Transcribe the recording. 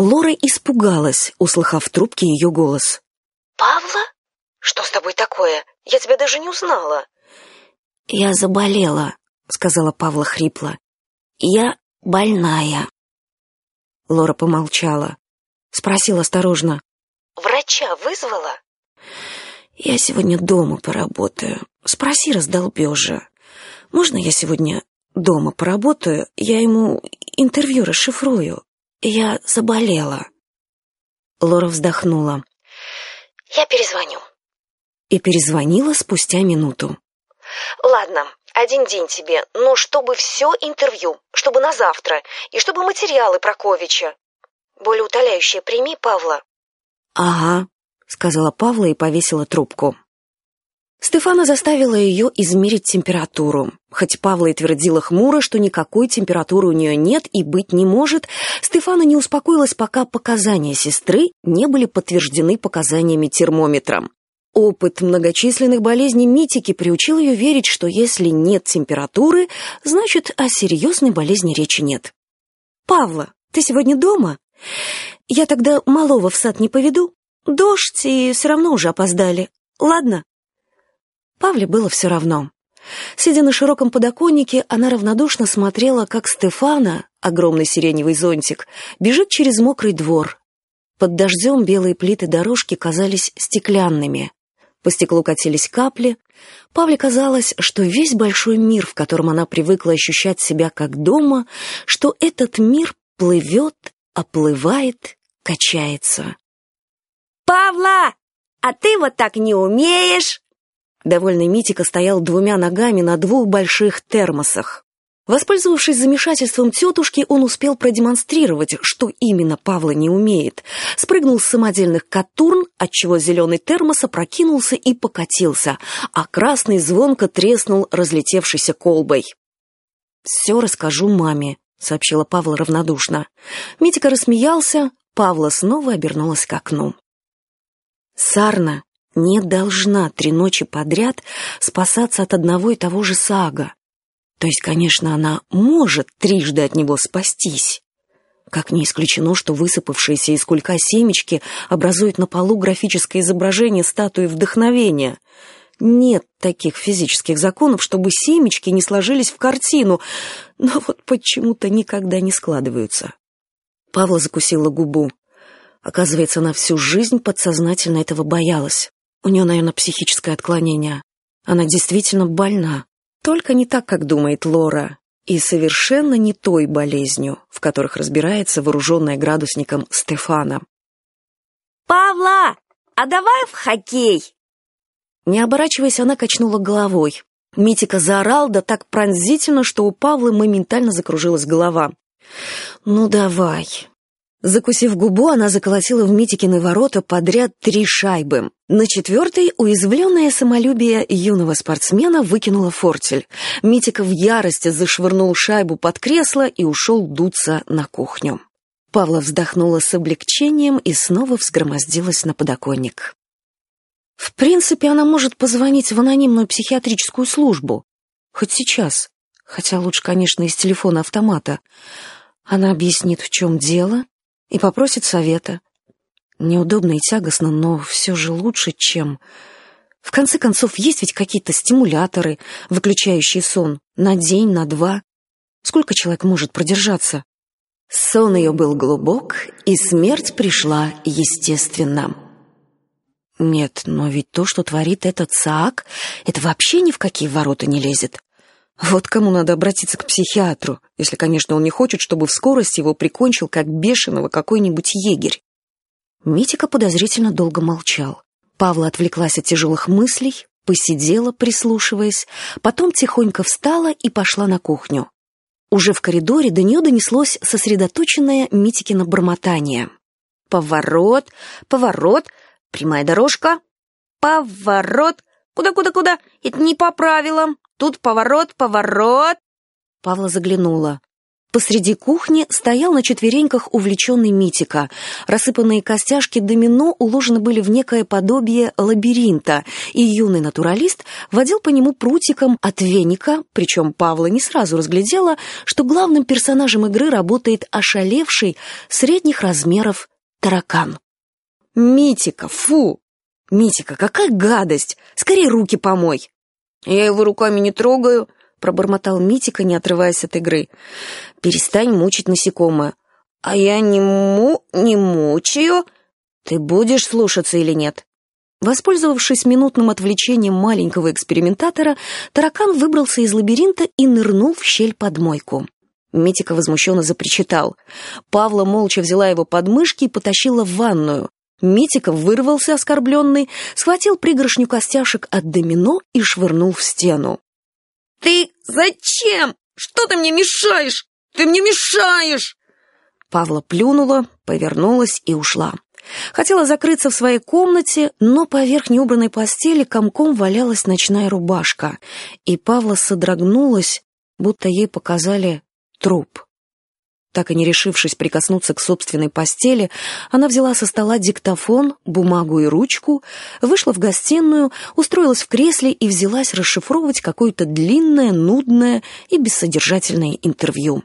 Лора испугалась, услыхав в трубке ее голос. «Павла? Что с тобой такое? Я тебя даже не узнала». «Я заболела», — сказала Павла хрипло. «Я больная». Лора помолчала. Спросила осторожно. «Врача вызвала?» «Я сегодня дома поработаю. Спроси раздолбежа. Можно я сегодня дома поработаю? Я ему интервью расшифрую. Я заболела». Лора вздохнула. «Я перезвоню». И перезвонила спустя минуту. «Ладно, один день тебе, но чтобы все интервью, чтобы на завтра, и чтобы материалы про Ковича. Более утоляющее прими, Павла». «Ага», — сказала Павла и повесила трубку. Стефана заставила ее измерить температуру. Хоть Павла и твердила хмуро, что никакой температуры у нее нет и быть не может, Стефана не успокоилась, пока показания сестры не были подтверждены показаниями термометром. Опыт многочисленных болезней Митики приучил ее верить, что если нет температуры, значит, о серьезной болезни речи нет. «Павла, ты сегодня дома? Я тогда малого в сад не поведу. Дождь, и все равно уже опоздали. Ладно?» Павле было все равно. Сидя на широком подоконнике, она равнодушно смотрела, как Стефана, огромный сиреневый зонтик, бежит через мокрый двор. Под дождем белые плиты дорожки казались стеклянными. По стеклу катились капли. Павле казалось, что весь большой мир, в котором она привыкла ощущать себя как дома, что этот мир плывет, оплывает, качается. «Павла, а ты вот так не умеешь!» Довольный Митика стоял двумя ногами на двух больших термосах. Воспользовавшись замешательством тетушки, он успел продемонстрировать, что именно Павла не умеет. Спрыгнул с самодельных катурн, отчего зеленый термос опрокинулся и покатился, а красный звонко треснул разлетевшейся колбой. «Все расскажу маме», — сообщила Павла равнодушно. Митика рассмеялся, Павла снова обернулась к окну. Сарна не должна три ночи подряд спасаться от одного и того же сага. То есть, конечно, она может трижды от него спастись. Как не исключено, что высыпавшиеся из кулька семечки образуют на полу графическое изображение статуи вдохновения. Нет таких физических законов, чтобы семечки не сложились в картину, но вот почему-то никогда не складываются. Павла закусила губу. Оказывается, она всю жизнь подсознательно этого боялась. У нее, наверное, психическое отклонение. Она действительно больна. Только не так, как думает Лора, и совершенно не той болезнью, в которых разбирается вооруженная градусником Стефана. «Павла, а давай в хоккей!» Не оборачиваясь, она качнула головой. Митика заорал, да так пронзительно, что у Павлы моментально закружилась голова. «Ну давай, Закусив губу, она заколотила в Митикины ворота подряд три шайбы. На четвертой уязвленное самолюбие юного спортсмена выкинуло фортель. Митика в ярости зашвырнул шайбу под кресло и ушел дуться на кухню. Павла вздохнула с облегчением и снова взгромоздилась на подоконник. В принципе, она может позвонить в анонимную психиатрическую службу. Хоть сейчас. Хотя лучше, конечно, из телефона автомата. Она объяснит, в чем дело, и попросит совета. Неудобно и тягостно, но все же лучше, чем... В конце концов, есть ведь какие-то стимуляторы, выключающие сон, на день, на два. Сколько человек может продержаться? Сон ее был глубок, и смерть пришла естественно. Нет, но ведь то, что творит этот Саак, это вообще ни в какие ворота не лезет. Вот кому надо обратиться к психиатру, если, конечно, он не хочет, чтобы в скорости его прикончил как бешеного какой-нибудь егерь. Митика подозрительно долго молчал. Павла отвлеклась от тяжелых мыслей, посидела, прислушиваясь, потом тихонько встала и пошла на кухню. Уже в коридоре до нее донеслось сосредоточенное Митикино бормотание. «Поворот, поворот, прямая дорожка, поворот, куда-куда-куда, это не по правилам, Тут поворот, поворот!» Павла заглянула. Посреди кухни стоял на четвереньках увлеченный Митика. Рассыпанные костяшки домино уложены были в некое подобие лабиринта, и юный натуралист водил по нему прутиком от веника, причем Павла не сразу разглядела, что главным персонажем игры работает ошалевший средних размеров таракан. «Митика, фу! Митика, какая гадость! Скорее руки помой!» «Я его руками не трогаю», пробормотал Митика, не отрываясь от игры. «Перестань мучить насекомое». «А я не му... не мучаю. Ты будешь слушаться или нет?» Воспользовавшись минутным отвлечением маленького экспериментатора, таракан выбрался из лабиринта и нырнул в щель под мойку. Митика возмущенно запричитал. Павла молча взяла его подмышки и потащила в ванную. Митика вырвался оскорбленный, схватил пригоршню костяшек от домино и швырнул в стену. «Ты зачем? Что ты мне мешаешь? Ты мне мешаешь!» Павла плюнула, повернулась и ушла. Хотела закрыться в своей комнате, но поверх неубранной постели комком валялась ночная рубашка, и Павла содрогнулась, будто ей показали труп. Так и не решившись прикоснуться к собственной постели, она взяла со стола диктофон, бумагу и ручку, вышла в гостиную, устроилась в кресле и взялась расшифровывать какое-то длинное, нудное и бессодержательное интервью.